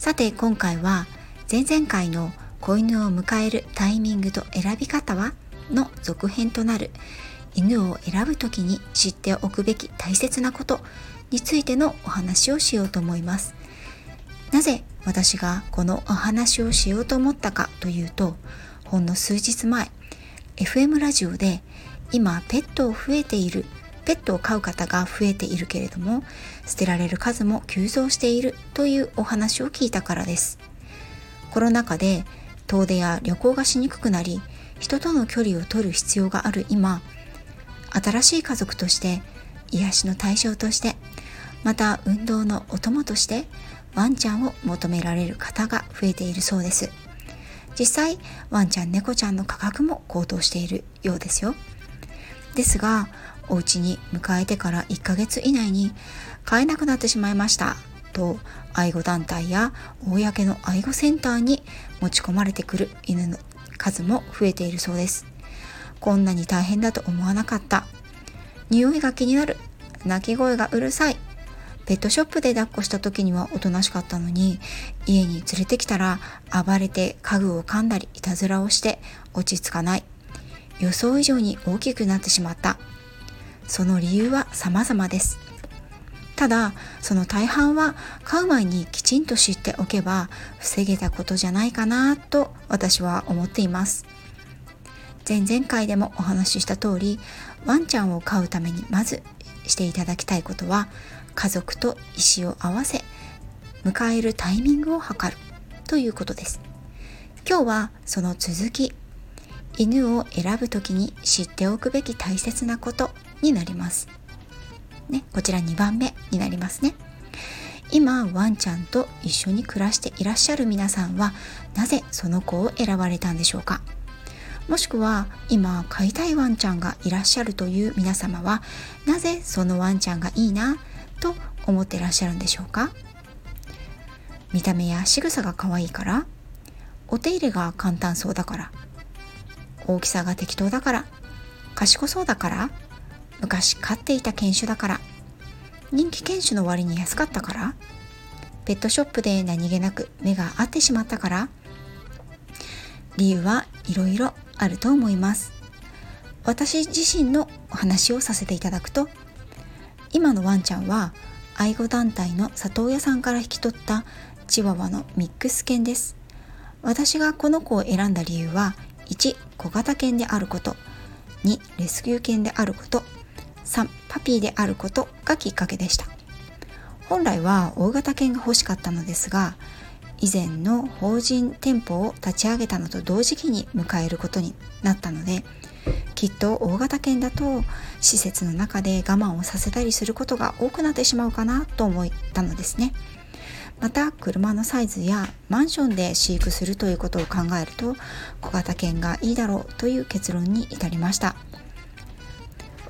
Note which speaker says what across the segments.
Speaker 1: さて今回は前々回の子犬を迎えるタイミングと選び方はの続編となる。犬を選ぶ時に知っておくべき大切なことについてのお話をしようと思います。なぜ私がこのお話をしようと思ったかというとほんの数日前 FM ラジオで今ペットを増えているペットを飼う方が増えているけれども捨てられる数も急増しているというお話を聞いたからです。コロナ禍で遠出や旅行がしにくくなり人との距離を取る必要がある。今新しい家族として癒しの対象としてまた運動のお供としてワンちゃんを求められる方が増えているそうです。実際ワンちゃん猫ちゃんの価格も高騰しているようですよ。ですがお家に迎えてから1ヶ月以内に飼えなくなってしまいましたと愛護団体や公の愛護センターに持ち込まれてくる犬の数も増えているそうです。こんなに大変だと思わなかった。匂いが気になる。鳴き声がうるさい。ペットショップで抱っこした時にはおとなしかったのに家に連れてきたら暴れて家具を噛んだりいたずらをして落ち着かない。予想以上に大きくなってしまった。その理由は様々です。ただその大半は飼う前にきちんと知っておけば防げたことじゃないかなと私は思っています。前々回でもお話しした通りワンちゃんを飼うためにまずしていただきたいことは家族と意思を合わせ迎えるタイミングを測るということです。今日はその続き犬を選ぶ時に知っておくべき大切なことになります。ねこちら2番目になりますね。今ワンちゃんと一緒に暮らしていらっしゃる皆さんはなぜその子を選ばれたんでしょうか？もしくは今飼いたいワンちゃんがいらっしゃるという皆様はなぜそのワンちゃんがいいなと思ってらっしゃるんでしょうか？見た目や仕草が可愛いからお手入れが簡単そうだから大きさが適当だから賢そうだから昔飼っていた犬種だから。人気犬種の割に安かったから。ペットショップで何気なく目が合ってしまったから。理由はいろいろあると思います。私自身のお話をさせていただくと今のワンちゃんは愛護団体の里親さんから引き取ったチワワのミックス犬です。私がこの子を選んだ理由は1小型犬であること。2レスキュー犬であること。3パピーであることがきっかけでした。本来は大型犬が欲しかったのですが以前の法人店舗を立ち上げたのと同時期に迎えることになったのできっと大型犬だと施設の中で我慢をさせたりすることが多くなってしまうかなと思ったのですね。また車のサイズやマンションで飼育するということを考えると小型犬がいいだろうという結論に至りました。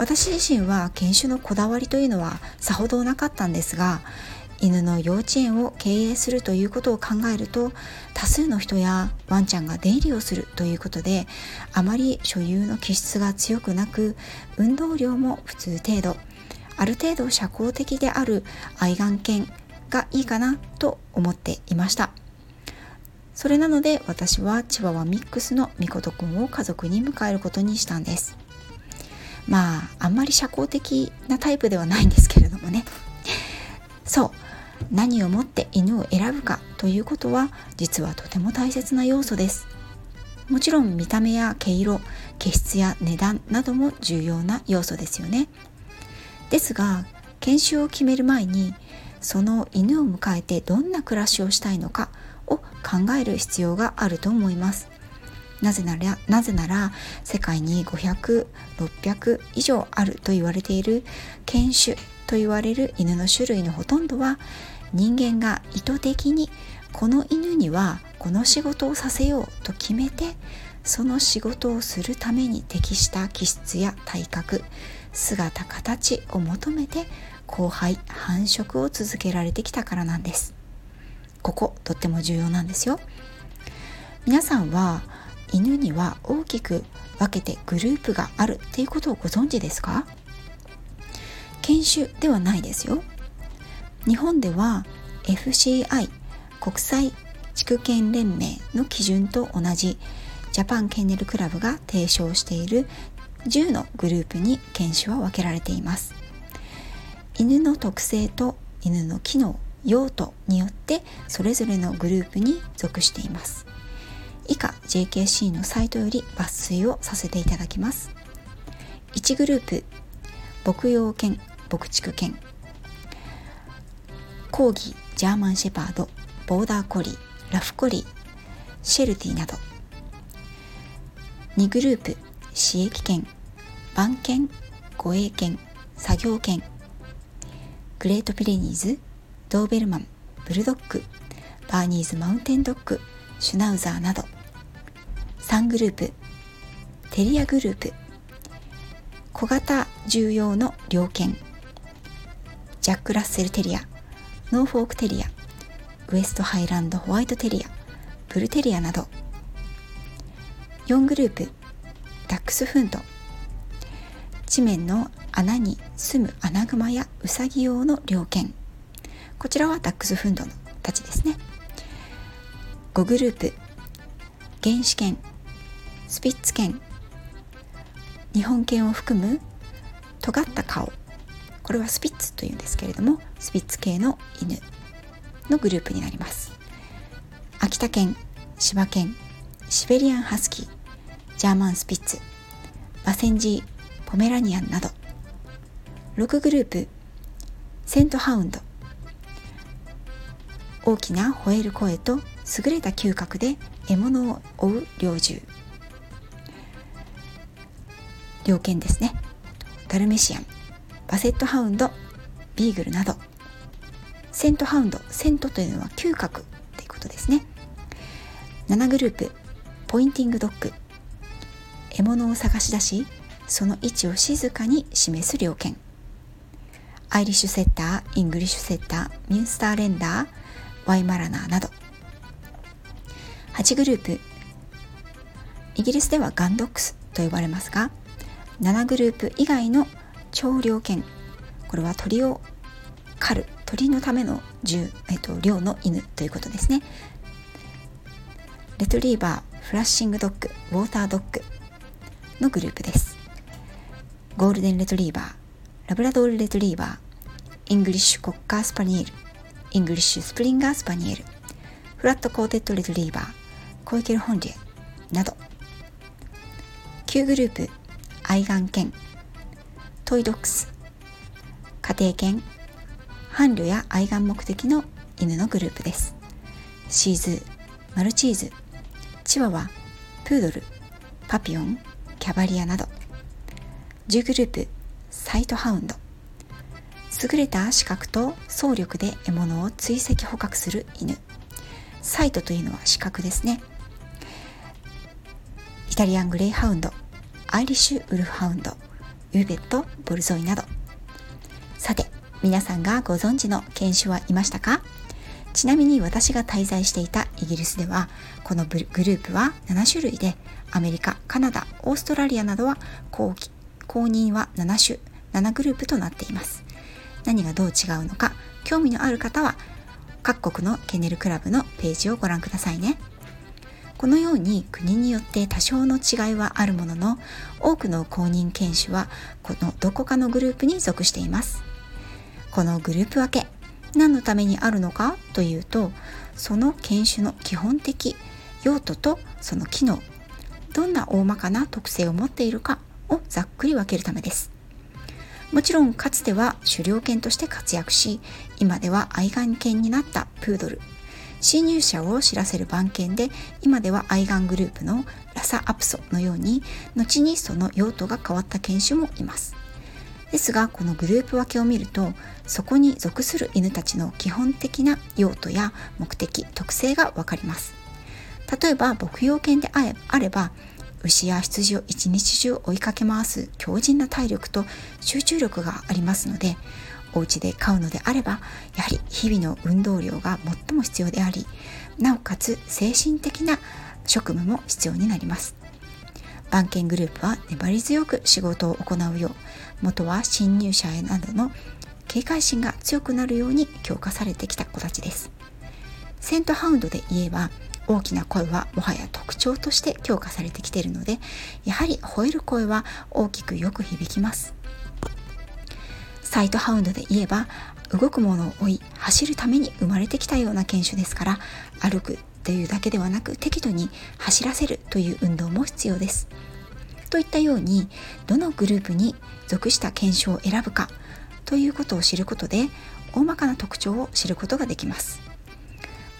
Speaker 1: 私自身は犬種のこだわりというのはさほどなかったんですが犬の幼稚園を経営するということを考えると多数の人やワンちゃんが出入りをするということであまり所有の気質が強くなく運動量も普通程度。ある程度社交的である愛玩犬がいいかなと思っていました。それなので私はチワワミックスのみことくんを家族に迎えることにしたんです。まああんまり社交的なタイプではないんですけれどもね。そう。何をもって犬を選ぶかということは実はとても大切な要素です。もちろん見た目や毛色毛質や値段なども重要な要素ですよね。ですが研修を決める前にその犬を迎えてどんな暮らしをしたいのかを考える必要があると思います。なぜならなぜなら世界に500600以上あると言われている犬種と言われる犬の種類のほとんどは人間が意図的にこの犬にはこの仕事をさせようと決めてその仕事をするために適した気質や体格姿形を求めて交配繁殖を続けられてきたからなんです。こことっても重要なんですよ。皆さんは犬には大きく分けてグループがあるっていうことをご存知ですか？犬種ではないですよ。日本では FCI 国際畜犬連盟の基準と同じジャパンケンネルクラブが提唱している10のグループに犬種は分けられています。犬の特性と犬の機能用途によってそれぞれのグループに属しています。以下 JKC のサイトより抜粋をさせていただきます。1グループ牧羊犬牧畜犬。コーギジャーマンシェパードボーダーコリーラフコリーシェルティなど。2グループ刺激犬番犬護衛犬作業犬。グレートピレニーズドーベルマンブルドッグ。バーニーズマウンテンドッグシュナウザーなど。3グループテリアグループ小型獣用の猟犬ジャック・ラッセル・テリアノーフォーク・テリアウエスト・ハイランド・ホワイト・テリアブルテリアなど4グループダックスフンド地面の穴に住むアナグマやウサギ用の猟犬こちらはダックスフンドのたちですね。5グループ原始犬スピッツ犬。日本犬を含む尖った顔。これはスピッツというんですけれどもスピッツ系の犬のグループになります。秋田犬柴犬シベリアンハスキージャーマンスピッツバセンジーポメラニアンなど。6グループセントハウンド。大きな吠える声と優れた嗅覚で獲物を追う猟銃。猟犬ですね。ダルメシアンバセットハウンドビーグルなど。セントハウンドセントというのは嗅覚ということですね。7グループポインティングドッグ。獲物を探し出しその位置を静かに示す猟犬アイリッシュセッターイングリッシュセッターミュンスターレンダーワイマラナーなど。8グループイギリスではガンドックスと呼ばれますが7グループ以外の鳥猟犬これは鳥を狩る鳥のための銃、えっと、猟の犬ということですね。レトリーバーフラッシングドッグウォータードッグのグループです。ゴールデンレトリーバーラブラドールレトリーバーイングリッシュコッカースパニエルイングリッシュスプリンガースパニエルフラットコーテッドレトリーバーコイケルホンリエなど。9グループ愛玩犬トイドッグス。家庭犬伴侶や愛玩目的の犬のグループです。シーズマルチーズ。チワワ。プードル。パピオン。キャバリアなど。10グループ。サイトハウンド。優れた視覚と走力で獲物を追跡捕獲する犬。サイトというのは視覚ですね。イタリアングレイハウンド。アイリッシュウルフハウンドウーベットボルゾイなど。さて皆さんがご存知の犬種はいましたか？ちなみに私が滞在していたイギリスではこのグループは7種類でアメリカカナダオーストラリアなどは公公認は7種7グループとなっています。何がどう違うのか興味のある方は各国のケネルクラブのページをご覧くださいね。このように国によって多少の違いはあるものの多くの公認犬種はこのどこかのグループに属しています。このグループ分け何のためにあるのかというとその犬種の基本的用途とその機能どんな大まかな特性を持っているかをざっくり分けるためです。もちろんかつては狩猟犬として活躍し今では愛玩犬になったプードル侵入者を知らせる番犬で今では愛玩グループのラサアプソのように後にその用途が変わった犬種もいます。ですがこのグループ分けを見るとそこに属する犬たちの基本的な用途や目的特性が分かります。例えば牧羊犬であれば牛や羊を一日中追いかけ回す強靭な体力と集中力がありますのでお家で飼うのであればやはり日々の運動量が最も必要でありなおかつ精神的な職務も必要になります。番犬グループは粘り強く仕事を行うよう元は侵入者へなどの警戒心が強くなるように強化されてきた子たちです。セントハウンドで言えば大きな声はもはや特徴として強化されてきているのでやはり吠える声は大きくよく響きます。サイトハウンドで言えば動くものを追い走るために生まれてきたような犬種ですから歩くというだけではなく適度に走らせるという運動も必要です。といったようにどのグループに属した犬種を選ぶかということを知ることで大まかな特徴を知ることができます。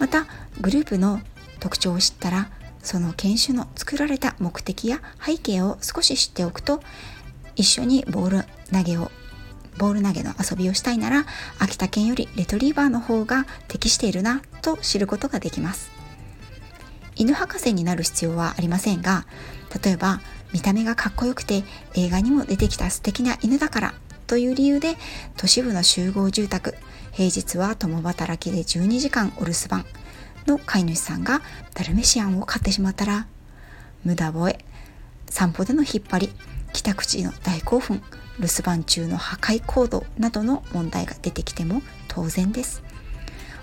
Speaker 1: またグループの特徴を知ったらその犬種の作られた目的や背景を少し知っておくと一緒にボール投げをボール投げの遊びをしたいなら秋田犬よりレトリーバーの方が適しているなと知ることができます。犬博士になる必要はありませんが例えば見た目がかっこよくて映画にも出てきた素敵な犬だからという理由で都市部の集合住宅平日は共働きで12時間お留守番の飼い主さんがダルメシアンを飼ってしまったら無駄吠え散歩での引っ張り帰宅時の大興奮留守番中の破壊行動などの問題が出てきても当然です。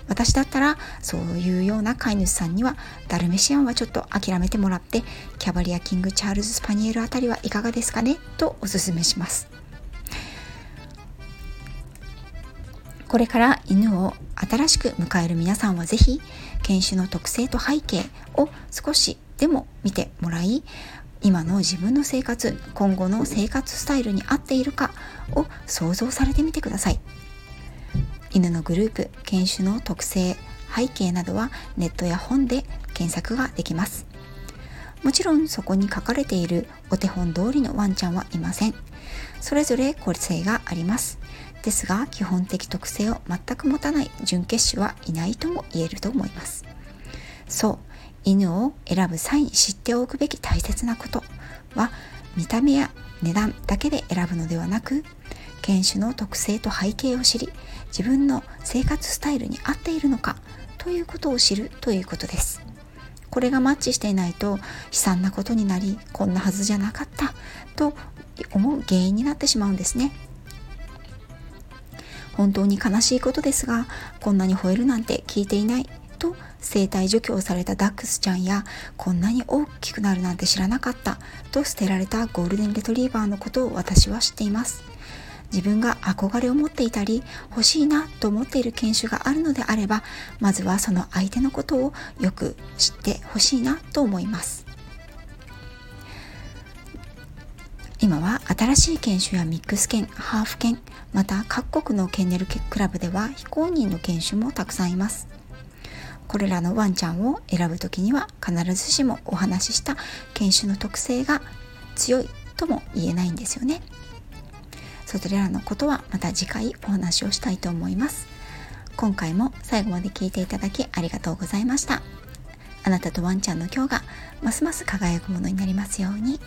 Speaker 1: 私だったらそういうような飼い主さんにはダルメシアンはちょっと諦めてもらってキャバリア・キング・チャールズ・スパニエルあたりはいかがですかね？とおすすめします。これから犬を新しく迎える皆さんは是非犬種の特性と背景を少しでも見てもらい今の自分の生活今後の生活スタイルに合っているかを想像されてみてください。犬のグループ犬種の特性背景などはネットや本で検索ができます。もちろんそこに書かれているお手本通りのワンちゃんはいません。それぞれ個性があります。ですが基本的特性を全く持たない準決種はいないとも言えると思います。そう犬を選ぶ際に知っておくべき大切なことは見た目や値段だけで選ぶのではなく犬種の特性と背景を知り自分の生活スタイルに合っているのかということを知るということです。これがマッチしていないと悲惨なことになりこんなはずじゃなかったと思う原因になってしまうんですね。本当に悲しいことですがこんなに吠えるなんて聞いていない生体除去をされたダックスちゃんやこんなに大きくなるなんて知らなかったと捨てられたゴールデンレトリーバーのことを私は知っています。自分が憧れを持っていたり欲しいなと思っている犬種があるのであればまずはその相手のことをよく知ってほしいなと思います。今は新しい犬種やミックス犬ハーフ犬また各国のケンネルクラブでは非公認の犬種もたくさんいます。これらのワンちゃんを選ぶ時には必ずしもお話しした犬種の特性が強いとも言えないんですよね。それらのことはまた次回お話をしたいと思います。今回も最後まで聞いていただきありがとうございました。あなたとワンちゃんの今日がますます輝くものになりますように。